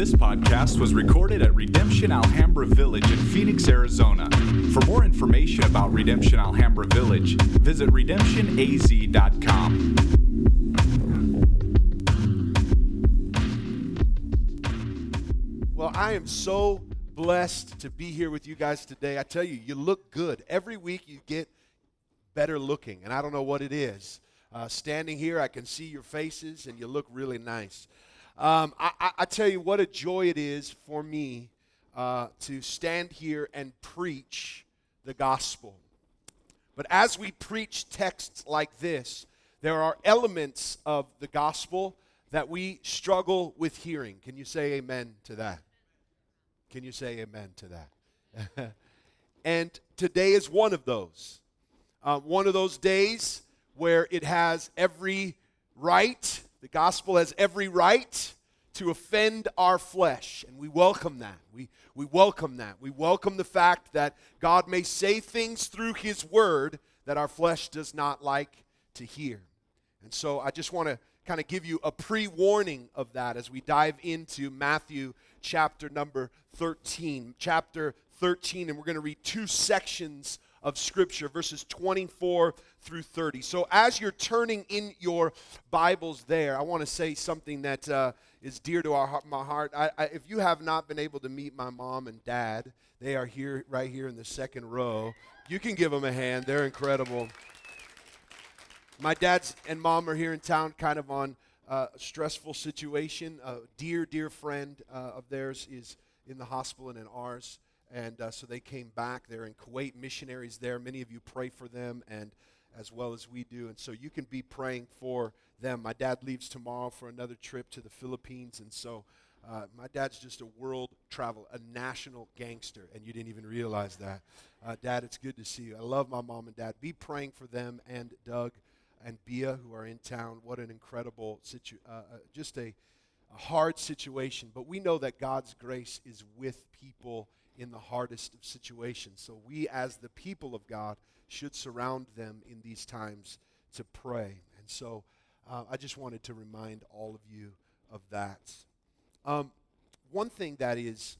This podcast was recorded at Redemption Alhambra Village in Phoenix, Arizona. For more information about Redemption Alhambra Village, visit redemptionaz.com. Well, I am so blessed to be here with you guys today. I tell you, you look good. Every week you get better looking, and I don't know what it is. Uh, standing here, I can see your faces, and you look really nice. Um, I, I, tell you what a joy it is for me uh, to stand here and preach the gospel. But as we preach texts like this, there are elements of the gospel that we struggle with hearing. Can you say amen to that? Can you say amen to that? and today is one of those. Uh, one of those days where it has every right, the gospel has every right to offend our flesh. And we welcome that. We, we welcome that. We welcome the fact that God may say things through His word that our flesh does not like to hear. And so I just want to kind of give you a pre warning of that as we dive into Matthew chapter number 13. Chapter 13, and we're going to read two sections of Scripture, verses 24 through 30. So as you're turning in your Bibles there, I want to say something that uh, is dear to our, my heart. I, I, if you have not been able to meet my mom and dad, they are here, right here in the second row. You can give them a hand, they're incredible. My dad's and mom are here in town, kind of on uh, a stressful situation. A dear, dear friend uh, of theirs is in the hospital and in ours. And uh, so they came back. They're in Kuwait, missionaries there. Many of you pray for them, and as well as we do. And so you can be praying for them. My dad leaves tomorrow for another trip to the Philippines. And so uh, my dad's just a world travel, a national gangster, and you didn't even realize that. Uh, dad, it's good to see you. I love my mom and dad. Be praying for them and Doug and Bia, who are in town. What an incredible situation, uh, uh, just a, a hard situation. But we know that God's grace is with people in the hardest of situations. So we, as the people of God, should surround them in these times to pray. And so uh, I just wanted to remind all of you of that. Um, one thing that is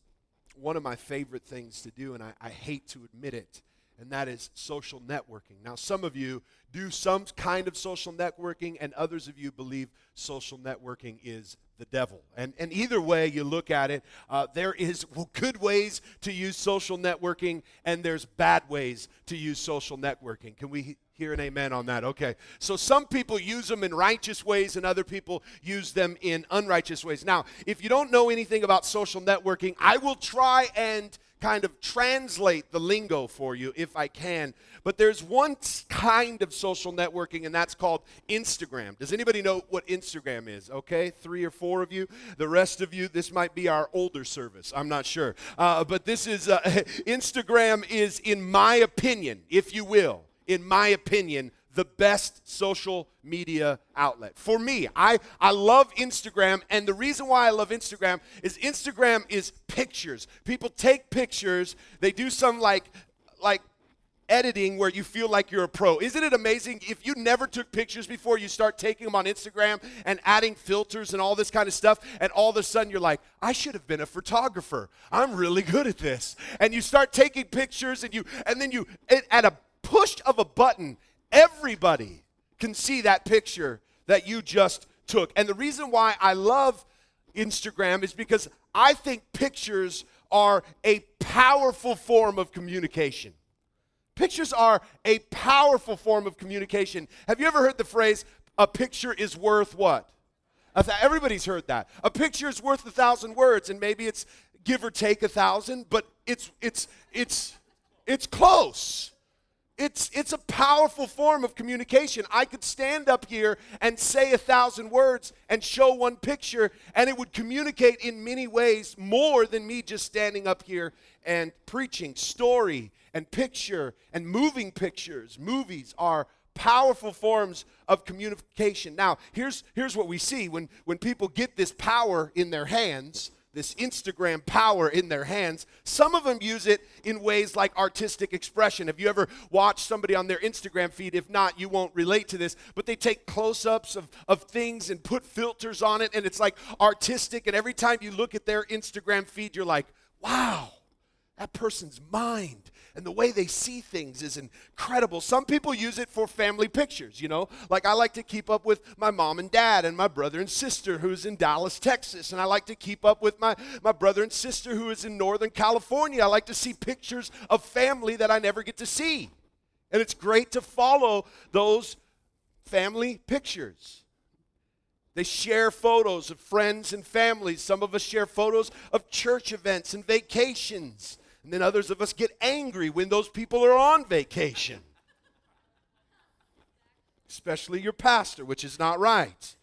one of my favorite things to do, and I, I hate to admit it, and that is social networking. Now, some of you do some kind of social networking, and others of you believe social networking is the devil. And, and either way you look at it, uh, there is good ways to use social networking, and there's bad ways to use social networking. Can we hear an amen on that? Okay. So some people use them in righteous ways, and other people use them in unrighteous ways. Now, if you don't know anything about social networking, I will try and kind of translate the lingo for you if I can. But there's one kind of social networking, and that's called Instagram. Does anybody know what Instagram is? Okay, three or four of you. The rest of you, this might be our older service. I'm not sure. Uh, but this is, uh, Instagram is, in my opinion, if you will, in my opinion, the best social media outlet. For me, I, I love Instagram, and the reason why I love Instagram is Instagram is pictures. People take pictures, they do some like like editing where you feel like you're a pro. Isn't it amazing? If you never took pictures before, you start taking them on Instagram and adding filters and all this kind of stuff, and all of a sudden you're like, I should have been a photographer. I'm really good at this. And you start taking pictures, and you and then you at a push of a button, Everybody can see that picture that you just took. And the reason why I love Instagram is because I think pictures are a powerful form of communication. Pictures are a powerful form of communication. Have you ever heard the phrase, a picture is worth what? Everybody's heard that. A picture is worth a thousand words, and maybe it's give or take a thousand, but it's it's it's it's close. It's, it's a powerful form of communication. I could stand up here and say a thousand words and show one picture, and it would communicate in many ways more than me just standing up here and preaching. Story and picture and moving pictures, movies are powerful forms of communication. Now, here's, here's what we see when, when people get this power in their hands this Instagram power in their hands. Some of them use it in ways like artistic expression. Have you ever watched somebody on their Instagram feed? If not, you won't relate to this, but they take close ups of, of things and put filters on it, and it's like artistic. And every time you look at their Instagram feed, you're like, wow, that person's mind and the way they see things is incredible. Some people use it for family pictures, you know. Like I like to keep up with my mom and dad and my brother and sister who's in Dallas, Texas. And I like to keep up with my, my brother and sister who is in Northern California. I like to see pictures of family that I never get to see. And it's great to follow those family pictures. They share photos of friends and families. Some of us share photos of church events and vacations. And then others of us get angry when those people are on vacation. Especially your pastor, which is not right.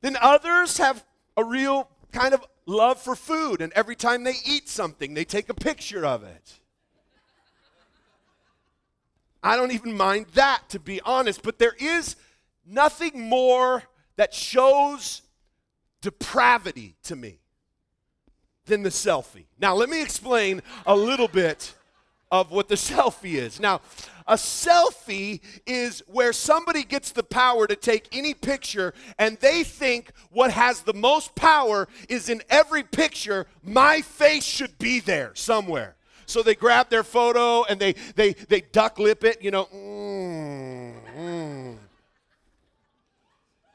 Then others have a real kind of love for food, and every time they eat something, they take a picture of it. I don't even mind that, to be honest, but there is nothing more that shows depravity to me than the selfie. Now, let me explain a little bit of what the selfie is. Now, a selfie is where somebody gets the power to take any picture and they think what has the most power is in every picture, my face should be there somewhere. So they grab their photo and they they they duck lip it, you know. Mm.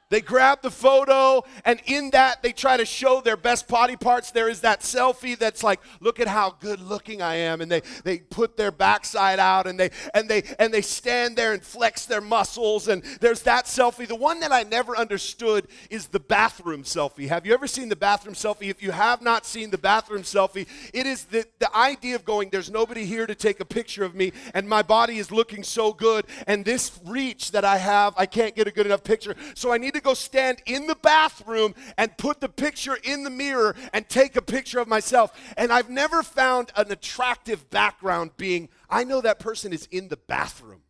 They grab the photo, and in that, they try to show their best body parts. There is that selfie that's like, look at how good looking I am. And they, they put their backside out and they, and, they, and they stand there and flex their muscles. And there's that selfie. The one that I never understood is the bathroom selfie. Have you ever seen the bathroom selfie? If you have not seen the bathroom selfie, it is the, the idea of going, there's nobody here to take a picture of me, and my body is looking so good. And this reach that I have, I can't get a good enough picture. So I need to to go stand in the bathroom and put the picture in the mirror and take a picture of myself. And I've never found an attractive background being, I know that person is in the bathroom.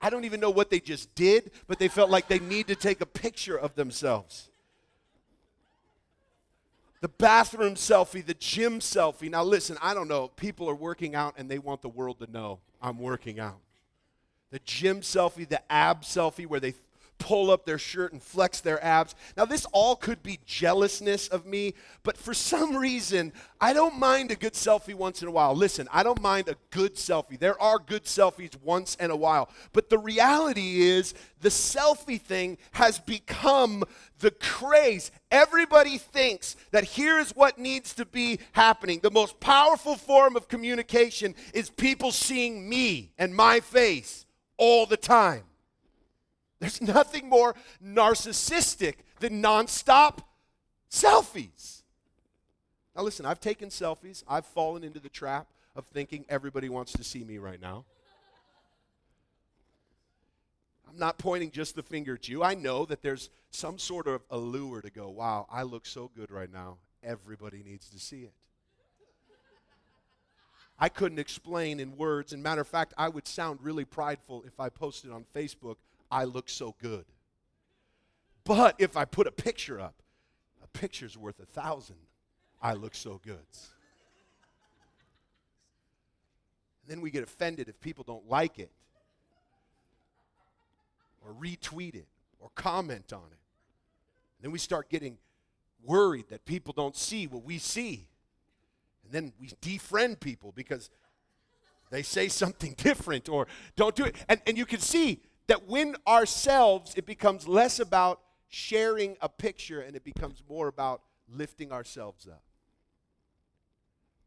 I don't even know what they just did, but they felt like they need to take a picture of themselves. The bathroom selfie, the gym selfie. Now, listen, I don't know. People are working out and they want the world to know I'm working out. The gym selfie, the ab selfie, where they pull up their shirt and flex their abs. Now, this all could be jealousness of me, but for some reason, I don't mind a good selfie once in a while. Listen, I don't mind a good selfie. There are good selfies once in a while. But the reality is, the selfie thing has become the craze. Everybody thinks that here's what needs to be happening. The most powerful form of communication is people seeing me and my face all the time. There's nothing more narcissistic than nonstop selfies. Now, listen, I've taken selfies. I've fallen into the trap of thinking everybody wants to see me right now. I'm not pointing just the finger at you. I know that there's some sort of allure to go, wow, I look so good right now. Everybody needs to see it. I couldn't explain in words. And matter of fact, I would sound really prideful if I posted on Facebook I look so good. But if I put a picture up, a picture's worth a thousand. I look so good. Then we get offended if people don't like it, or retweet it, or comment on it. And then we start getting worried that people don't see what we see. And then we defriend people because they say something different or don't do it. And, and you can see that when ourselves, it becomes less about sharing a picture and it becomes more about lifting ourselves up.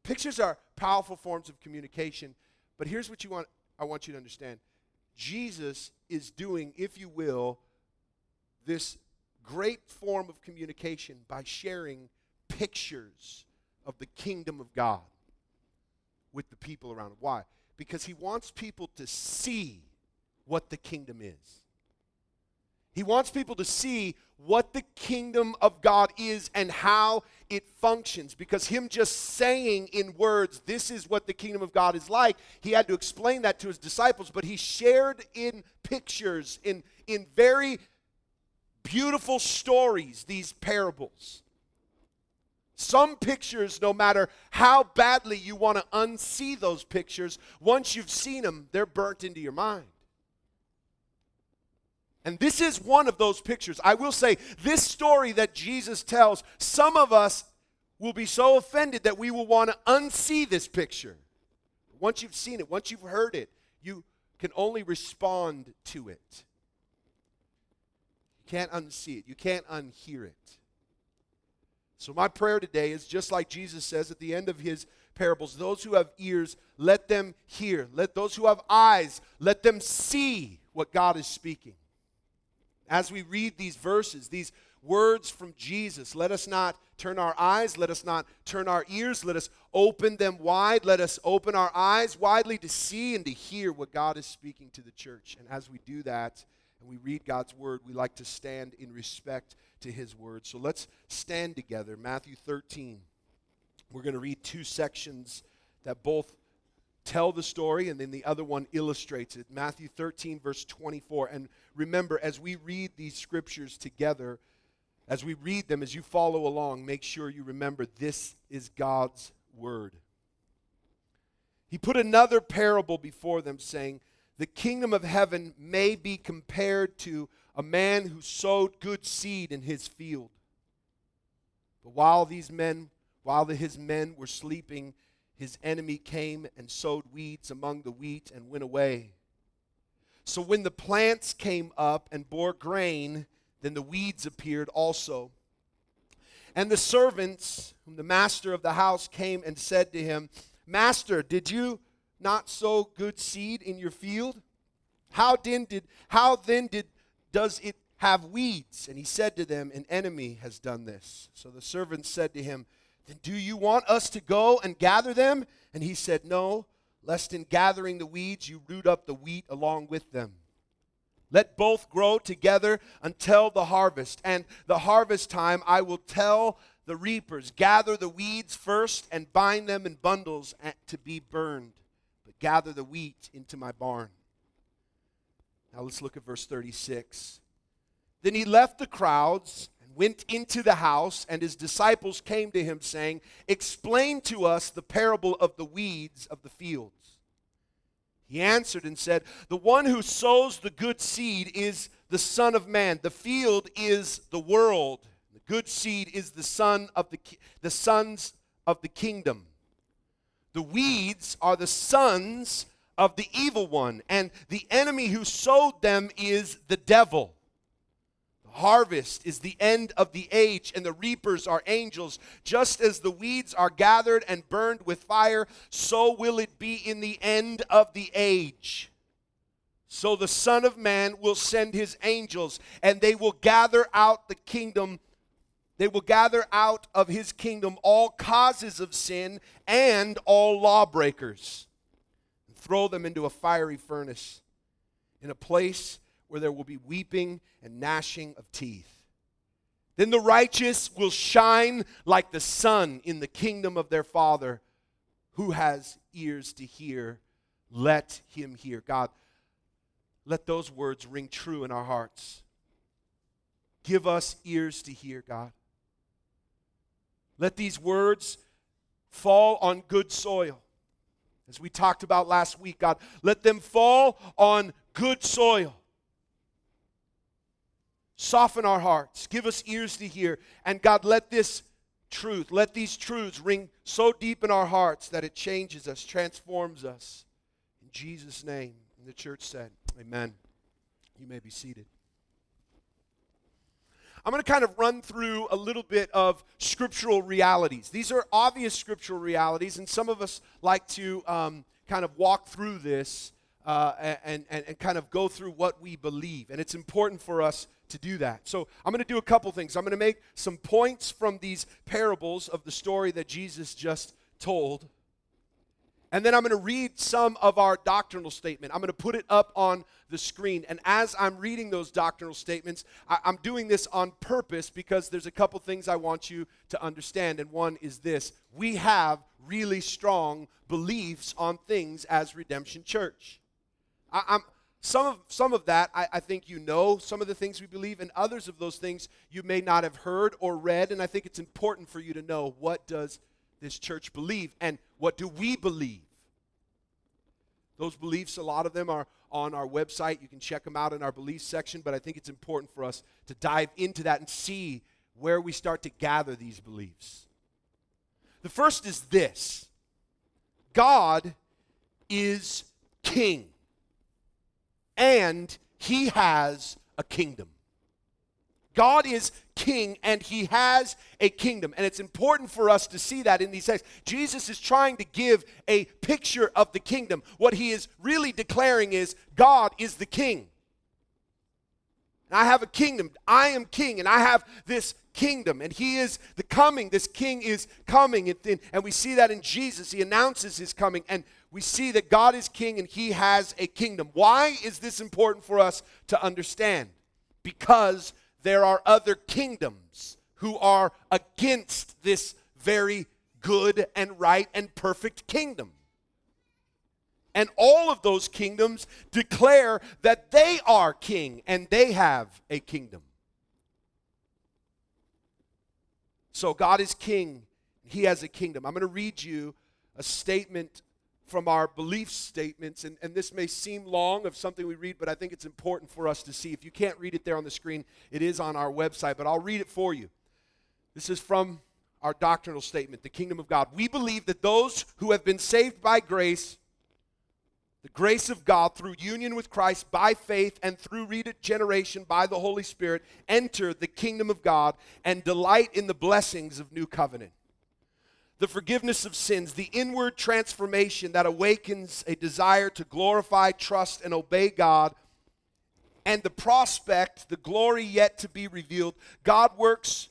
Pictures are powerful forms of communication, but here's what you want I want you to understand. Jesus is doing, if you will, this great form of communication by sharing pictures of the kingdom of God with the people around. Why? Because he wants people to see what the kingdom is. He wants people to see what the kingdom of God is and how it functions. Because him just saying in words, this is what the kingdom of God is like, he had to explain that to his disciples, but he shared in pictures, in, in very beautiful stories, these parables. Some pictures, no matter how badly you want to unsee those pictures, once you've seen them, they're burnt into your mind. And this is one of those pictures. I will say, this story that Jesus tells, some of us will be so offended that we will want to unsee this picture. Once you've seen it, once you've heard it, you can only respond to it. You can't unsee it, you can't unhear it. So, my prayer today is just like Jesus says at the end of his parables those who have ears, let them hear. Let those who have eyes, let them see what God is speaking. As we read these verses, these words from Jesus, let us not turn our eyes, let us not turn our ears, let us open them wide, let us open our eyes widely to see and to hear what God is speaking to the church. And as we do that, and we read God's word, we like to stand in respect to his word. So let's stand together. Matthew 13. We're going to read two sections that both tell the story and then the other one illustrates it. Matthew 13, verse 24. And remember, as we read these scriptures together, as we read them, as you follow along, make sure you remember this is God's word. He put another parable before them, saying, The kingdom of heaven may be compared to a man who sowed good seed in his field. But while these men, while his men were sleeping, his enemy came and sowed weeds among the wheat and went away. So when the plants came up and bore grain, then the weeds appeared also. And the servants, whom the master of the house came and said to him, Master, did you not sow good seed in your field? How then did how then did does it have weeds? And he said to them, An enemy has done this. So the servants said to him, Then do you want us to go and gather them? And he said, No, lest in gathering the weeds you root up the wheat along with them. Let both grow together until the harvest. And the harvest time I will tell the reapers, Gather the weeds first and bind them in bundles to be burned, but gather the wheat into my barn. Now let's look at verse 36. Then he left the crowds went into the house, and his disciples came to him, saying, Explain to us the parable of the weeds of the fields. He answered and said, The one who sows the good seed is the Son of Man. The field is the world. The good seed is the son of the, the sons of the kingdom. The weeds are the sons of the evil one, and the enemy who sowed them is the devil. Harvest is the end of the age, and the reapers are angels. Just as the weeds are gathered and burned with fire, so will it be in the end of the age. So the Son of Man will send his angels, and they will gather out the kingdom. They will gather out of his kingdom all causes of sin and all lawbreakers throw them into a fiery furnace in a place where there will be weeping and gnashing of teeth. Then the righteous will shine like the sun in the kingdom of their Father. Who has ears to hear, let him hear. God, let those words ring true in our hearts. Give us ears to hear, God. Let these words fall on good soil. As we talked about last week, God, let them fall on good soil. Soften our hearts, give us ears to hear, and God, let this truth, let these truths ring so deep in our hearts that it changes us, transforms us. In Jesus' name. And the church said, Amen. You may be seated. I'm going to kind of run through a little bit of scriptural realities. These are obvious scriptural realities, and some of us like to um, kind of walk through this uh, and, and, and kind of go through what we believe. And it's important for us to do that. So I'm going to do a couple things. I'm going to make some points from these parables of the story that Jesus just told. And then I'm going to read some of our doctrinal statement. I'm going to put it up on the screen. And as I'm reading those doctrinal statements, I, am doing this on purpose because there's a couple things I want you to understand. And one is this we have really strong beliefs on things as Redemption Church. I, I'm, some of, some of that, I, I, think you know some of the things we believe, and others of those things you may not have heard or read. And I think it's important for you to know what does this church believe and what do we believe. Those beliefs, a lot of them are on our website. You can check them out in our beliefs section, but I think it's important for us to dive into that and see where we start to gather these beliefs. The first is this God is king and he has a kingdom. God is king and he has a kingdom. And it's important for us to see that in these texts. Jesus is trying to give a picture of the kingdom. What he is really declaring is God is the king. And I have a kingdom. I am king and I have this kingdom. And he is the coming. This king is coming. And, and we see that in Jesus. He announces his coming. And we see that God is king and he has a kingdom. Why is this important for us to understand? Because there are other kingdoms who are against this very good and right and perfect kingdom. And all of those kingdoms declare that they are king and they have a kingdom. So God is king, he has a kingdom. I'm going to read you a statement from our belief statements. And, and this may seem long of something we read, but I think it's important for us to see. If you can't read it there on the screen, it is on our website, but I'll read it for you. This is from our doctrinal statement, the kingdom of God. We believe that those who have been saved by grace, the grace of God through union with Christ by faith and through regeneration by the Holy Spirit, enter the kingdom of God and delight in the blessings of new covenant the forgiveness of sins, the inward transformation that awakens a desire to glorify, trust, and obey God, and the prospect, the glory yet to be revealed. God works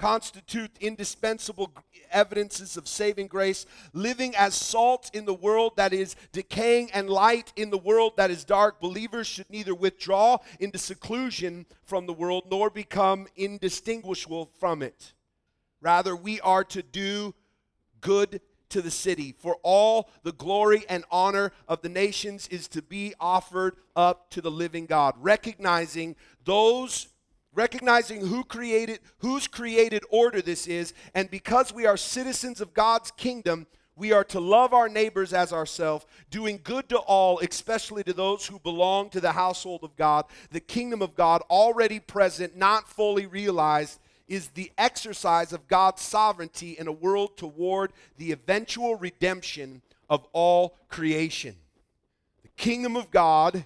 constitute indispensable evidences of saving grace, living as salt in the world that is decaying and light in the world that is dark. Believers should neither withdraw into seclusion from the world nor become indistinguishable from it. Rather, we are to do good to the city, for all the glory and honor of the nations is to be offered up to the living God, recognizing those recognizing who created whose created order this is and because we are citizens of God's kingdom we are to love our neighbors as ourselves, doing good to all, especially to those who belong to the household of God, the kingdom of God already present, not fully realized is the exercise of God's sovereignty in a world toward the eventual redemption of all creation. The kingdom of God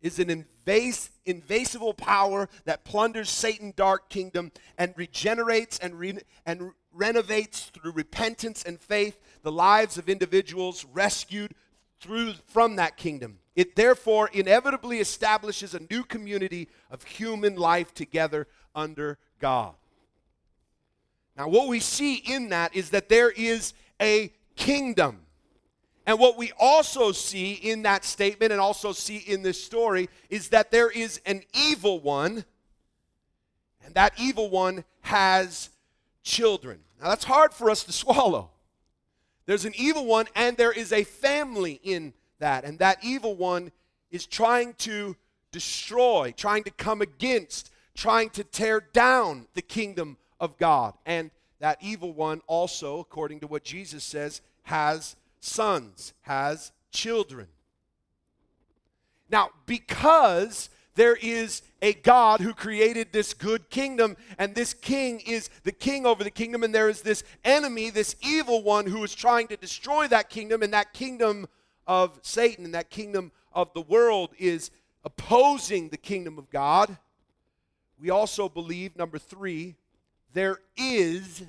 is an invas- invasible power that plunders Satan's dark kingdom and regenerates and, re- and renovates through repentance and faith the lives of individuals rescued through from that kingdom. It therefore inevitably establishes a new community of human life together under God. Now, what we see in that is that there is a kingdom. And what we also see in that statement and also see in this story is that there is an evil one, and that evil one has children. Now, that's hard for us to swallow. There's an evil one, and there is a family in that. And that evil one is trying to destroy, trying to come against, trying to tear down the kingdom of God. And that evil one also, according to what Jesus says, has sons, has children. Now, because there is a God who created this good kingdom, and this king is the king over the kingdom, and there is this enemy, this evil one who is trying to destroy that kingdom, and that kingdom of Satan and that kingdom of the world is opposing the kingdom of God. We also believe, number three, there is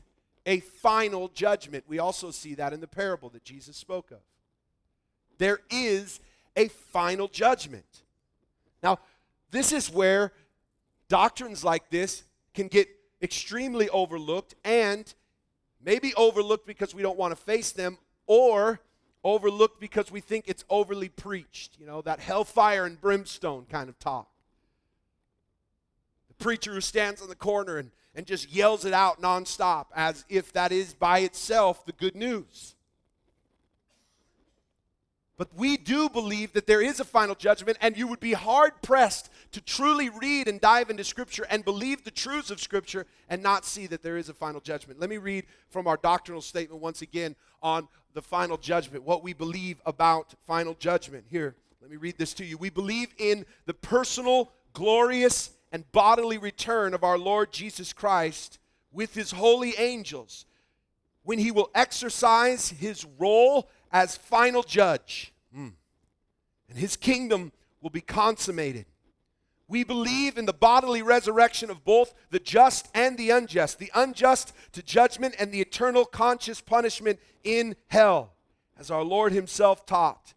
a final judgment. We also see that in the parable that Jesus spoke of. There is a final judgment. Now, this is where doctrines like this can get extremely overlooked and maybe overlooked because we don't want to face them or overlooked because we think it's overly preached, you know, that hellfire and brimstone kind of talk. The preacher who stands on the corner and and just yells it out nonstop as if that is by itself the good news. But we do believe that there is a final judgment, and you would be hard pressed to truly read and dive into Scripture and believe the truths of Scripture and not see that there is a final judgment. Let me read from our doctrinal statement once again on the final judgment, what we believe about final judgment. Here, let me read this to you. We believe in the personal, glorious, and bodily return of our Lord Jesus Christ with his holy angels when he will exercise his role as final judge. Mm. And his kingdom will be consummated. We believe in the bodily resurrection of both the just and the unjust, the unjust to judgment and the eternal conscious punishment in hell, as our Lord himself taught.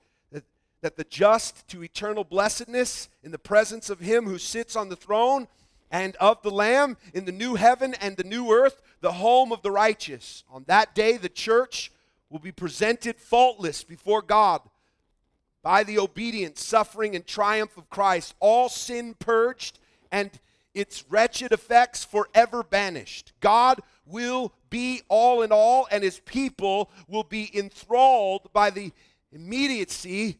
That, the just to eternal blessedness in the presence of him who sits on the throne and of the Lamb in the new heaven and the new earth, the home of the righteous. On that day, the church will be presented faultless before God by the obedience, suffering, and triumph of Christ, all sin purged and its wretched effects forever banished. God will be all in all, and his people will be enthralled by the immediacy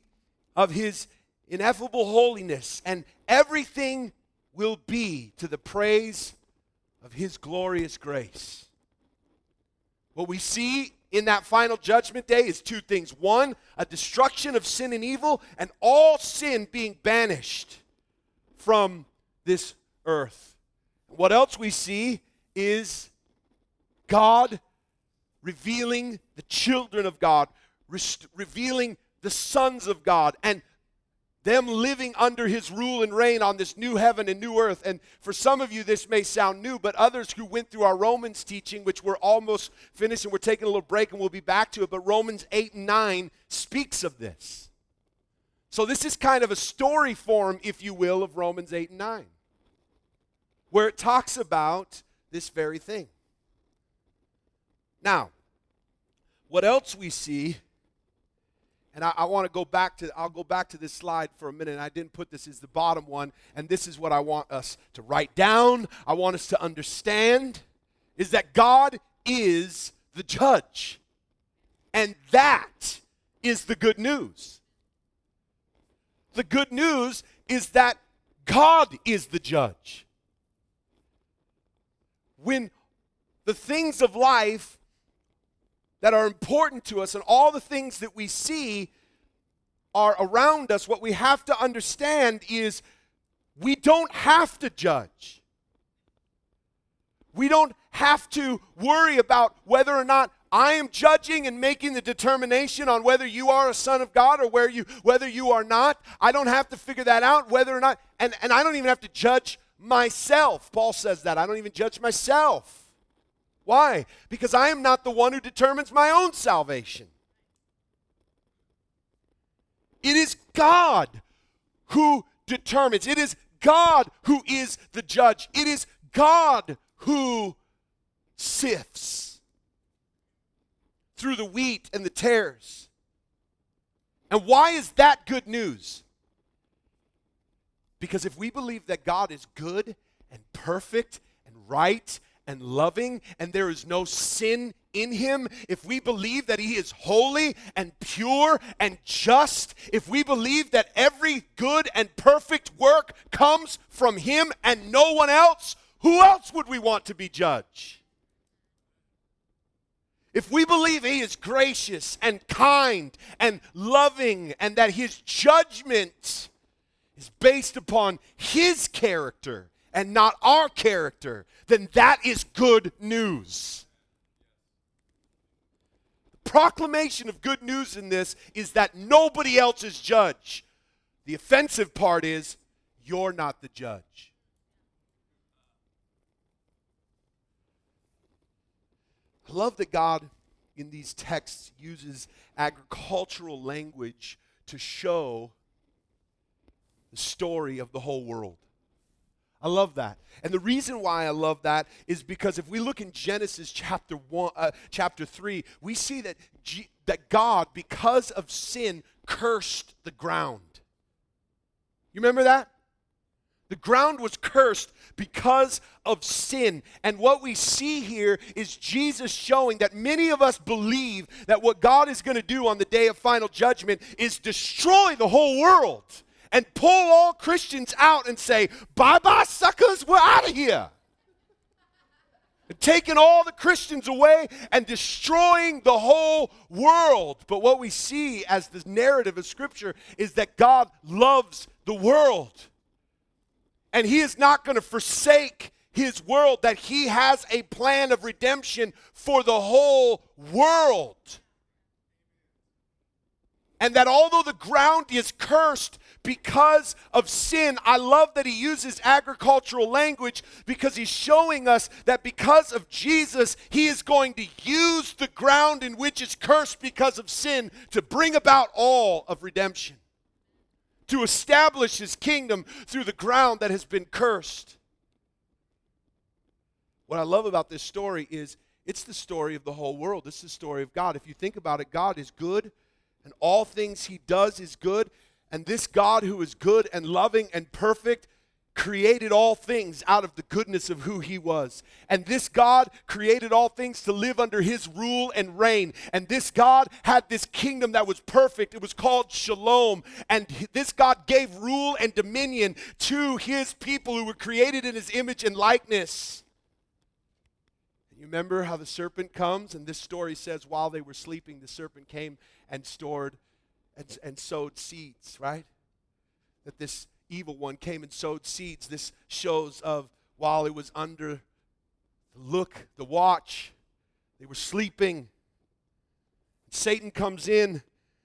of his ineffable holiness, and everything will be to the praise of his glorious grace. What we see in that final judgment day is two things one, a destruction of sin and evil, and all sin being banished from this earth. What else we see is God revealing the children of God, rest- revealing the sons of God, and them living under his rule and reign on this new heaven and new earth. And for some of you, this may sound new, but others who went through our Romans teaching, which we're almost finished and we're taking a little break and we'll be back to it, but Romans 8 and 9 speaks of this. So this is kind of a story form, if you will, of Romans 8 and 9, where it talks about this very thing. Now, what else we see and I, I want to go back to, I'll go back to this slide for a minute. I didn't put this as the bottom one. And this is what I want us to write down. I want us to understand is that God is the judge. And that is the good news. The good news is that God is the judge. When the things of life that are important to us and all the things that we see are around us, what we have to understand is we don't have to judge. We don't have to worry about whether or not I am judging and making the determination on whether you are a son of God or where you whether you are not. I don't have to figure that out whether or not and, and I don't even have to judge myself. Paul says that. I don't even judge myself. Why? Because I am not the one who determines my own salvation. It is God who determines. It is God who is the judge. It is God who sifts through the wheat and the tares. And why is that good news? Because if we believe that God is good and perfect and right and loving, and there is no sin in him, if we believe that he is holy and pure and just, if we believe that every good and perfect work comes from him and no one else, who else would we want to be judge? If we believe he is gracious and kind and loving and that his judgment is based upon his character and not our character, then that is good news. The proclamation of good news in this is that nobody else is judge. The offensive part is you're not the judge. I love that God in these texts uses agricultural language to show the story of the whole world. I love that. And the reason why I love that is because if we look in Genesis chapter 1 uh, chapter 3, we see that G- that God because of sin cursed the ground. You remember that? The ground was cursed because of sin. And what we see here is Jesus showing that many of us believe that what God is going to do on the day of final judgment is destroy the whole world and pull all Christians out and say, bye bye, suckers, we're out of here. Taking all the Christians away and destroying the whole world. But what we see as the narrative of Scripture is that God loves the world and he is not going to forsake his world, that he has a plan of redemption for the whole world. And that although the ground is cursed because of sin, I love that he uses agricultural language because he's showing us that because of Jesus, he is going to use the ground in which is cursed because of sin to bring about all of redemption to establish his kingdom through the ground that has been cursed. What I love about this story is it's the story of the whole world. This is the story of God. If you think about it, God is good, and all things he does is good. And this God who is good and loving and perfect created all things out of the goodness of who he was. And this God created all things to live under his rule and reign. And this God had this kingdom that was perfect. It was called Shalom. And this God gave rule and dominion to his people who were created in his image and likeness. You remember how the serpent comes? And this story says while they were sleeping, the serpent came and stored and, and sowed seeds, right? That this evil one came and sowed seeds. This shows of while it was under the look, the watch, they were sleeping. Satan comes in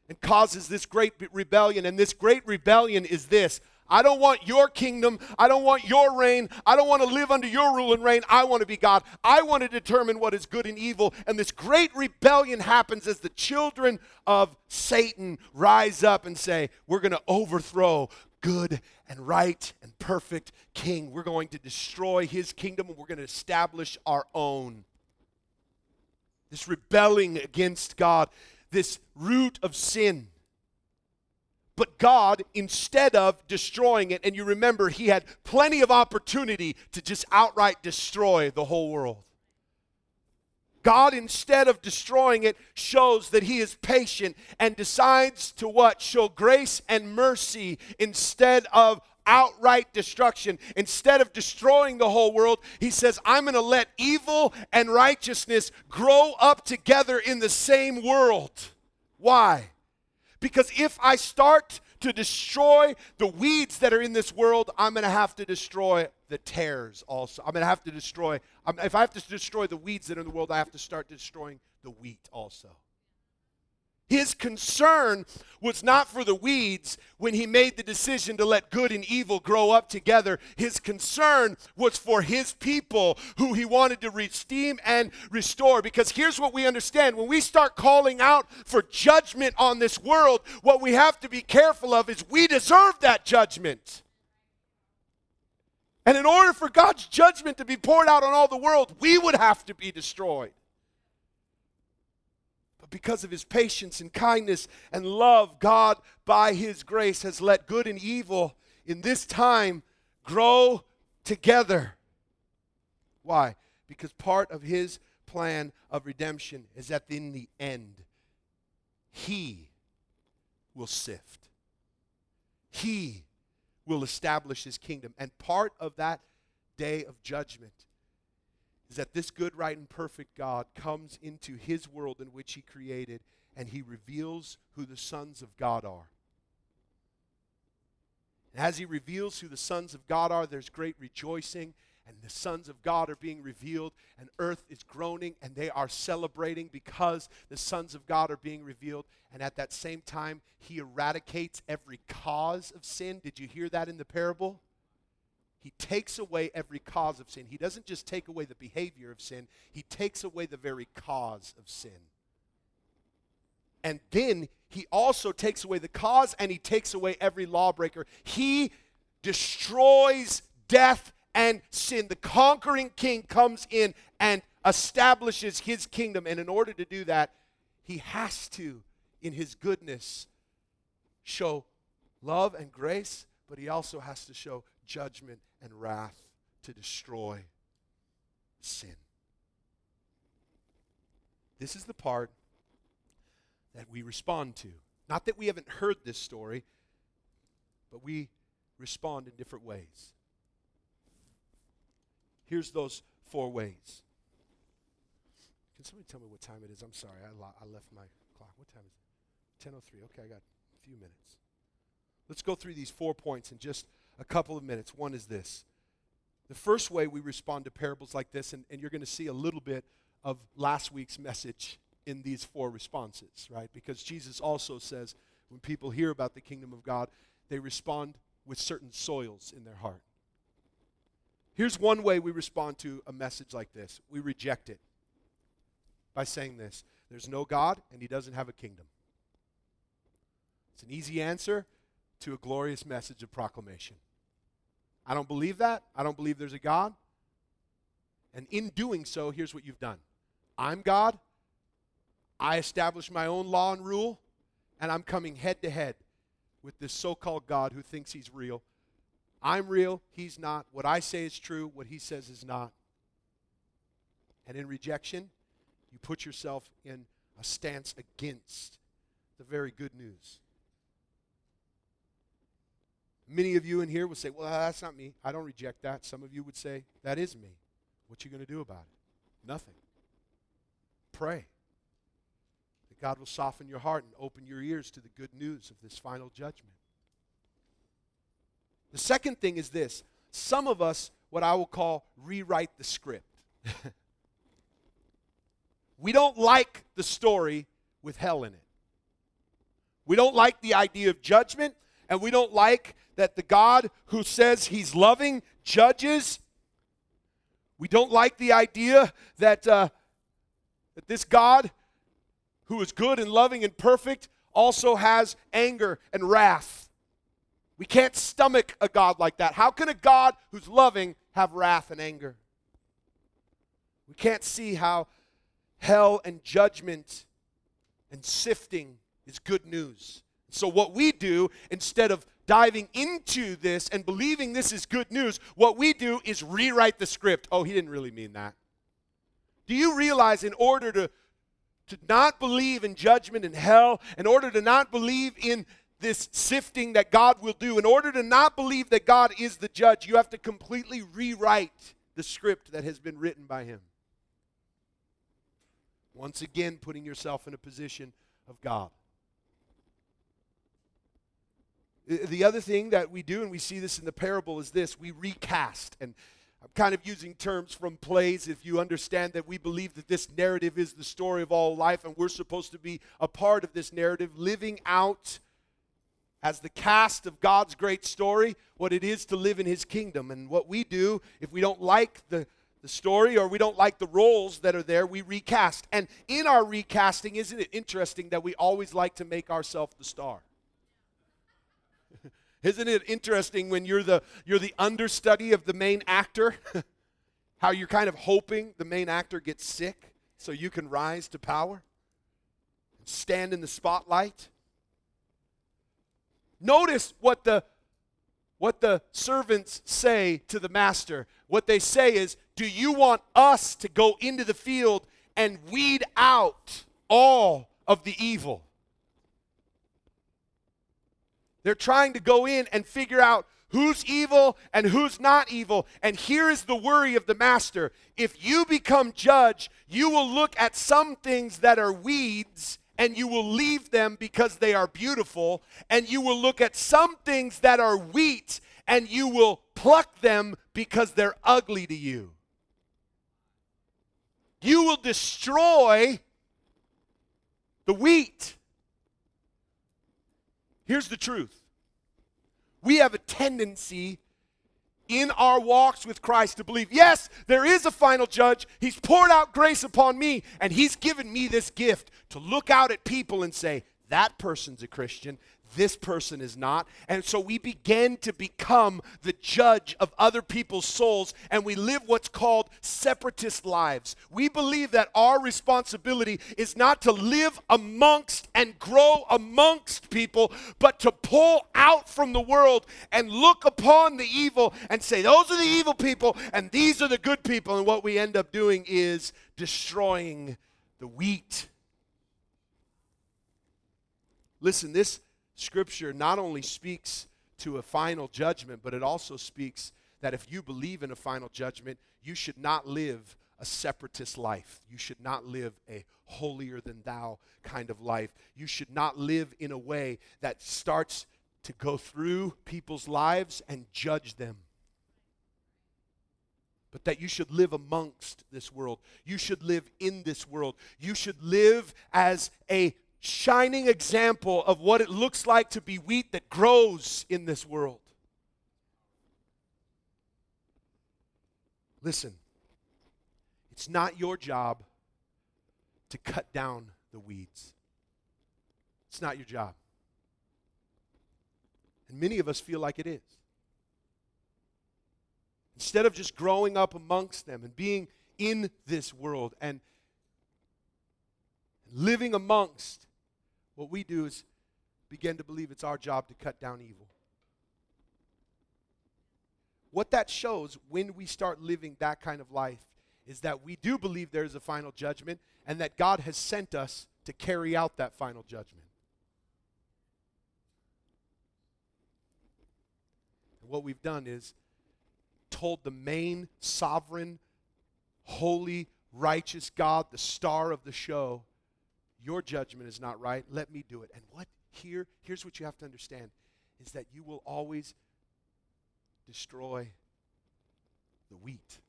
and causes this great rebellion. And this great rebellion is this I don't want your kingdom. I don't want your reign. I don't want to live under your rule and reign. I want to be God. I want to determine what is good and evil. And this great rebellion happens as the children of Satan rise up and say, We're going to overthrow good and right and perfect king. We're going to destroy his kingdom and we're going to establish our own. This rebelling against God, this root of sin. But God, instead of destroying it, and you remember he had plenty of opportunity to just outright destroy the whole world. God, instead of destroying it, shows that He is patient and decides to what? Show grace and mercy instead of outright destruction. Instead of destroying the whole world, He says, I'm going to let evil and righteousness grow up together in the same world. Why? Because if I start to destroy the weeds that are in this world, I'm going to have to destroy the tares also. I'm going to have to destroy, um, if I have to destroy the weeds that are in the world, I have to start destroying the wheat also. His concern was not for the weeds when he made the decision to let good and evil grow up together. His concern was for his people who he wanted to redeem and restore. Because here's what we understand when we start calling out for judgment on this world, what we have to be careful of is we deserve that judgment. And in order for God's judgment to be poured out on all the world, we would have to be destroyed because of his patience and kindness and love, God, by his grace, has let good and evil in this time grow together. Why? Because part of his plan of redemption is that in the end, he will sift. He will establish his kingdom. And part of that day of judgment is that this good, right, and perfect God comes into his world in which he created and he reveals who the sons of God are. And as he reveals who the sons of God are, there's great rejoicing, and the sons of God are being revealed, and earth is groaning, and they are celebrating because the sons of God are being revealed. And at that same time, he eradicates every cause of sin. Did you hear that in the parable? He takes away every cause of sin. He doesn't just take away the behavior of sin, he takes away the very cause of sin. And then he also takes away the cause and he takes away every lawbreaker. He destroys death and sin. The conquering king comes in and establishes his kingdom. And in order to do that, he has to, in his goodness, show love and grace but he also has to show judgment and wrath to destroy sin. This is the part that we respond to. Not that we haven't heard this story, but we respond in different ways. Here's those four ways. Can somebody tell me what time it is? I'm sorry, I, lo- I left my clock. What time is it? 10:03. Okay, I got a few minutes. Let's go through these four points and just a couple of minutes. One is this. The first way we respond to parables like this, and, and you're going to see a little bit of last week's message in these four responses, right? Because Jesus also says when people hear about the kingdom of God, they respond with certain soils in their heart. Here's one way we respond to a message like this we reject it by saying this there's no God and he doesn't have a kingdom. It's an easy answer to a glorious message of proclamation. I don't believe that. I don't believe there's a God. And in doing so, here's what you've done I'm God. I establish my own law and rule, and I'm coming head to head with this so called God who thinks he's real. I'm real, he's not. What I say is true, what he says is not. And in rejection, you put yourself in a stance against the very good news. Many of you in here would say, Well, that's not me. I don't reject that. Some of you would say, That is me. What you going to do about it? Nothing. Pray that God will soften your heart and open your ears to the good news of this final judgment. The second thing is this some of us, what I will call, rewrite the script. we don't like the story with hell in it. We don't like the idea of judgment, and we don't like that the God who says he's loving judges. We don't like the idea that, uh, that this God who is good and loving and perfect also has anger and wrath. We can't stomach a God like that. How can a God who's loving have wrath and anger? We can't see how hell and judgment and sifting is good news. So, what we do, instead of diving into this and believing this is good news, what we do is rewrite the script. Oh, he didn't really mean that. Do you realize in order to, to not believe in judgment and hell, in order to not believe in this sifting that God will do, in order to not believe that God is the judge, you have to completely rewrite the script that has been written by Him. Once again, putting yourself in a position of God. Uh, the other thing that we do, and we see this in the parable, is this we recast. And I'm kind of using terms from plays if you understand that we believe that this narrative is the story of all life, and we're supposed to be a part of this narrative, living out as the cast of God's great story what it is to live in His kingdom. And what we do, if we don't like the the story or we don't like the roles that are there, we recast. And in our recasting, isn't it interesting that we always like to make ourselves the star? Isn't it interesting when you're the you're the understudy of the main actor? How you're kind of hoping the main actor gets sick so you can rise to power stand in the spotlight. Notice what the what the servants say to the master. What they say is, "Do you want us to go into the field and weed out all of the evil?" They're trying to go in and figure out who's evil and who's not evil. And here is the worry of the master. If you become judge, you will look at some things that are weeds and you will leave them because they are beautiful. And you will look at some things that are wheat and you will pluck them because they're ugly to you. You will destroy the wheat Here's the truth we have a tendency in our walks with Christ to believe, yes, there is a final judge. He's poured out grace upon me, and He's given me this gift to look out at people and say, that person's a Christian. This person is not. And so we begin to become the judge of other people's souls, and we live what's called separatist lives. We believe that our responsibility is not to live amongst and grow amongst people, but to pull out from the world and look upon the evil and say, those are the evil people and these are the good people. And what we end up doing is destroying the wheat. Listen, this scripture not only speaks to a final judgment, but it also speaks that if you believe in a final judgment, you should not live a separatist life. You should not live a holier than thou kind of life. You should not live in a way that starts to go through people's lives and judge them. But that you should live amongst this world. You should live in this world. You should live as a shining example of what it looks like to be wheat that grows in this world. Listen, it's not your job to cut down the weeds. It's not your job. And many of us feel like it is. Instead of just growing up amongst them and being in this world and living amongst, what we do is begin to believe it's our job to cut down evil. What that shows when we start living that kind of life is that we do believe there is a final judgment and that God has sent us to carry out that final judgment. And what we've done is told the main sovereign, holy, righteous God, the star of the show, your judgment is not right. Let me do it. And what here here's what you have to understand is that you will always destroy the wheat.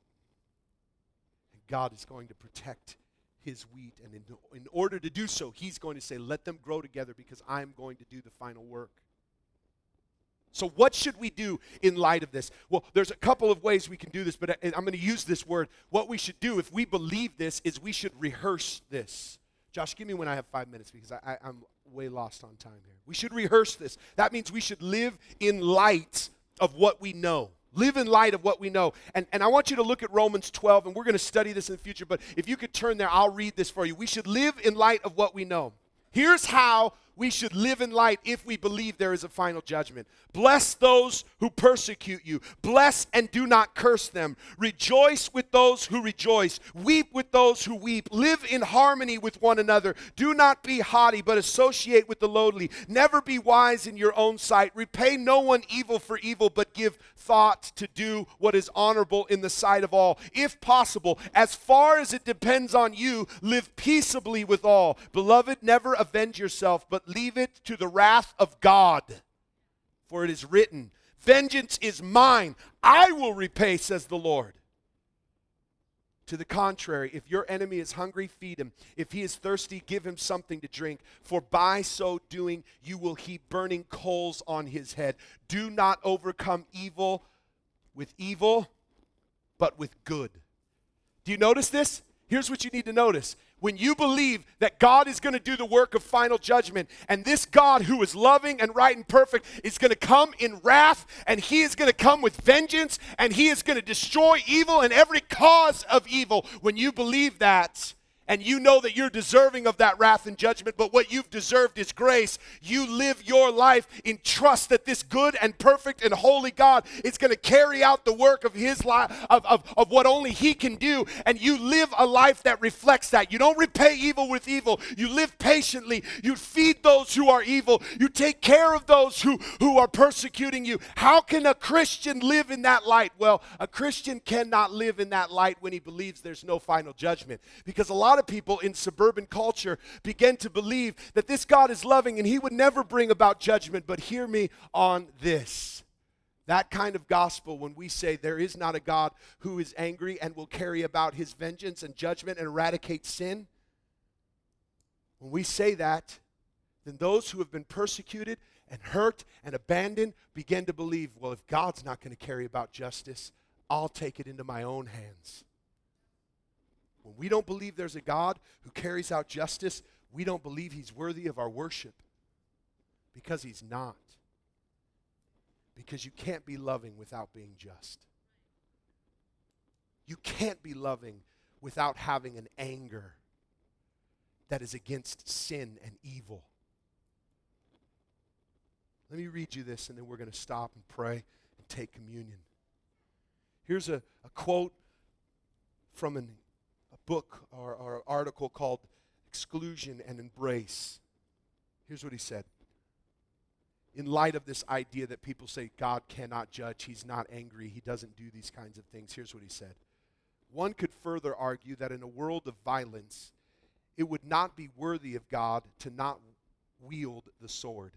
And God is going to protect his wheat. And in, in order to do so, he's going to say, Let them grow together because I'm going to do the final work. So, what should we do in light of this? Well, there's a couple of ways we can do this, but uh, I'm going to use this word. What we should do if we believe this is we should rehearse this. Josh, give me when I have five minutes because I, am way lost on time here. We should rehearse this. That means we should live in light of what we know. Live in light of what we know. And, and I want you to look at Romans 12, and we're going to study this in the future, but if you could turn there, I'll read this for you. We should live in light of what we know. Here's how we should live in light if we believe there is a final judgment. Bless those who persecute you. Bless and do not curse them. Rejoice with those who rejoice. Weep with those who weep. Live in harmony with one another. Do not be haughty, but associate with the lowly. Never be wise in your own sight. Repay no one evil for evil, but give thought to do what is honorable in the sight of all. If possible, as far as it depends on you, live peaceably with all. Beloved, never avenge yourself, but leave it to the wrath of God. For it is written, Vengeance is mine, I will repay, says the Lord. To the contrary, if your enemy is hungry, feed him. If he is thirsty, give him something to drink. For by so doing, you will heap burning coals on his head. Do not overcome evil with evil, but with good. Do you notice this? Here's what you need to notice when you believe that God is going to do the work of final judgment, and this God who is loving and right and perfect is going to come in wrath, and he is going to come with vengeance, and he is going to destroy evil and every cause of evil, when you believe that, and you know that you're deserving of that wrath and judgment, but what you've deserved is grace. You live your life in trust that this good and perfect and holy God is going to carry out the work of His life, of, of, of what only He can do, and you live a life that reflects that. You don't repay evil with evil. You live patiently. You feed those who are evil. You take care of those who, who are persecuting you. How can a Christian live in that light? Well, a Christian cannot live in that light when he believes there's no final judgment, because a lot lot of people in suburban culture begin to believe that this God is loving and he would never bring about judgment. But hear me on this. That kind of gospel, when we say there is not a God who is angry and will carry about his vengeance and judgment and eradicate sin, when we say that, then those who have been persecuted and hurt and abandoned begin to believe, well, if God's not going to carry about justice, I'll take it into my own hands. When we don't believe there's a God who carries out justice, we don't believe he's worthy of our worship because he's not. Because you can't be loving without being just. You can't be loving without having an anger that is against sin and evil. Let me read you this and then we're going to stop and pray and take communion. Here's a, a quote from an, book or, or article called Exclusion and Embrace. Here's what he said. In light of this idea that people say God cannot judge, he's not angry, he doesn't do these kinds of things, here's what he said. One could further argue that in a world of violence, it would not be worthy of God to not wield the sword.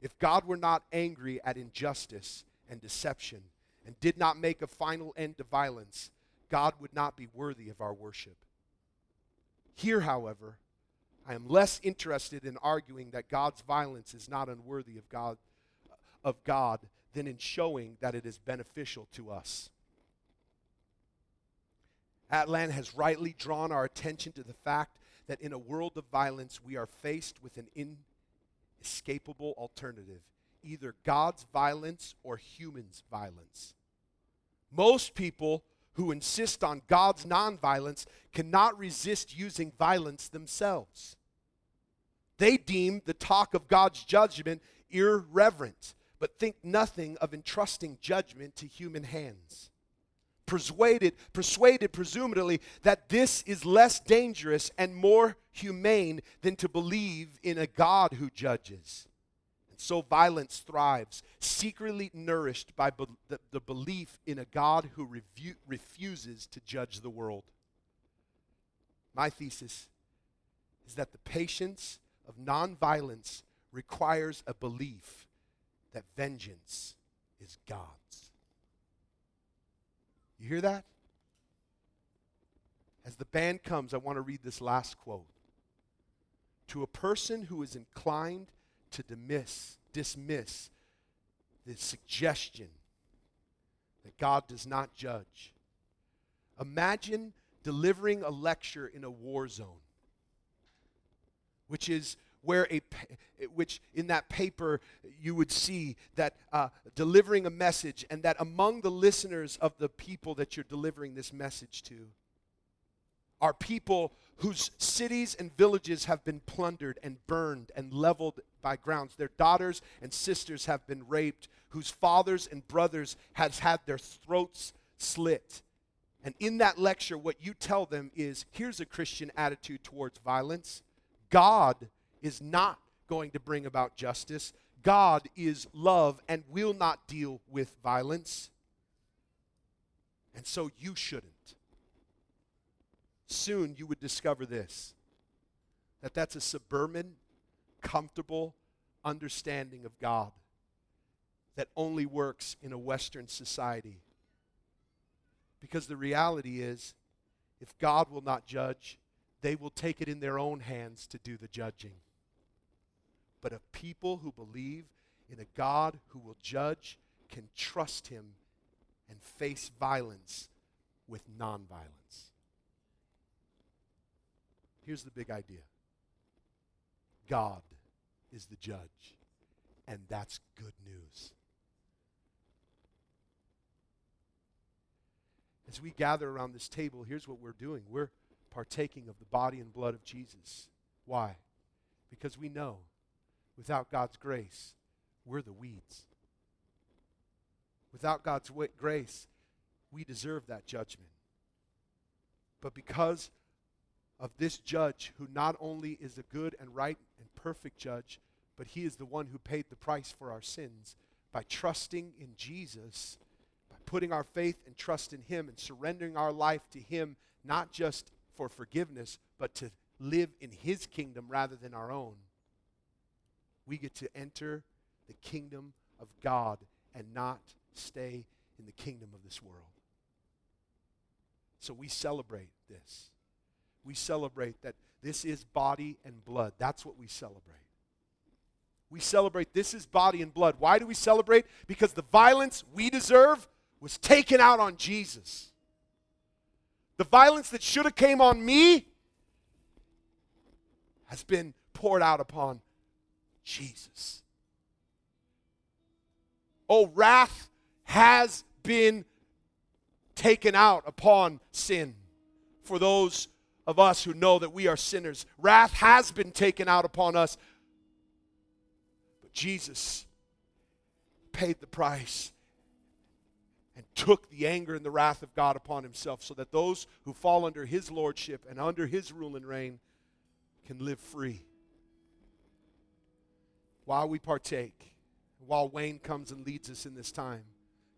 If God were not angry at injustice and deception and did not make a final end to violence, God would not be worthy of our worship. Here, however, I am less interested in arguing that God's violence is not unworthy of God, of God than in showing that it is beneficial to us. Atlan has rightly drawn our attention to the fact that in a world of violence, we are faced with an inescapable alternative either God's violence or humans' violence. Most people who insist on God's nonviolence cannot resist using violence themselves. They deem the talk of God's judgment irreverent, but think nothing of entrusting judgment to human hands persuaded, persuaded presumably that this is less dangerous and more humane than to believe in a God who judges. So violence thrives, secretly nourished by be- the, the, belief in a God who revu- refuses to judge the world. My thesis is that the patience of nonviolence requires a belief that vengeance is God's. You hear that? As the band comes, I want to read this last quote. To a person who is inclined to dismiss, dismiss the suggestion that God does not judge, imagine delivering a lecture in a war zone, which is where a which in that paper you would see that uh, delivering a message and that among the listeners of the people that you're delivering this message to are people whose cities and villages have been plundered and burned and leveled by grounds their daughters and sisters have been raped whose fathers and brothers has had their throats slit and in that lecture what you tell them is here's a christian attitude towards violence god is not going to bring about justice. God is love and will not deal with violence. And so you shouldn't. Soon you would discover this that that's a suburban, comfortable understanding of God that only works in a Western society. Because the reality is, if God will not judge, they will take it in their own hands to do the judging but a people who believe in a God who will judge can trust him and face violence with nonviolence. Here's the big idea God is the judge, and that's good news. As we gather around this table, here's what we're doing we're partaking of the body and blood of Jesus. Why? Because we know Without God's grace, we're the weeds. Without God's grace, we deserve that judgment. But because of this judge, who not only is a good and right and perfect judge, but he is the one who paid the price for our sins, by trusting in Jesus, by putting our faith and trust in him and surrendering our life to him, not just for forgiveness, but to live in his kingdom rather than our own we get to enter the kingdom of God and not stay in the kingdom of this world. So we celebrate this. We celebrate that this is body and blood. That's what we celebrate. We celebrate this is body and blood. Why do we celebrate? Because the violence we deserve was taken out on Jesus. The violence that should have came on me has been poured out upon Jesus. Oh, wrath has been taken out upon sin for those of us who know that we are sinners. Wrath has been taken out upon us. But Jesus paid the price and took the anger and the wrath of God upon himself so that those who fall under his lordship and under his rule and reign can live free. While we partake, while Wayne comes and leads us in this time,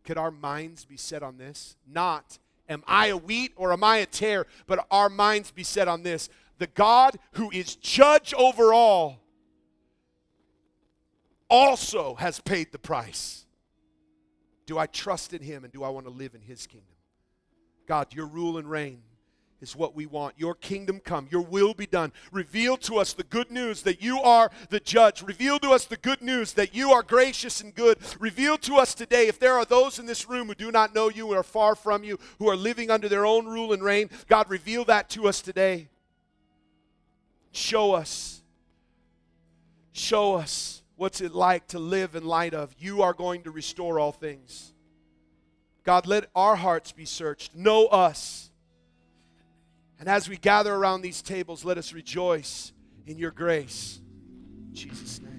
could our minds be set on this? Not, am I a wheat or am I a tare? But our minds be set on this the God who is judge over all also has paid the price. Do I trust in him and do I want to live in his kingdom? God, your rule and reign is what we want. Your kingdom come, your will be done. Reveal to us the good news that you are the judge. Reveal to us the good news that you are gracious and good. Reveal to us today if there are those in this room who do not know you and are far from you, who are living under their own rule and reign. God, reveal that to us today. Show us. Show us what's it like to live in light of you are going to restore all things. God, let our hearts be searched. Know us. And as we gather around these tables, let us rejoice in your grace. In Jesus' name.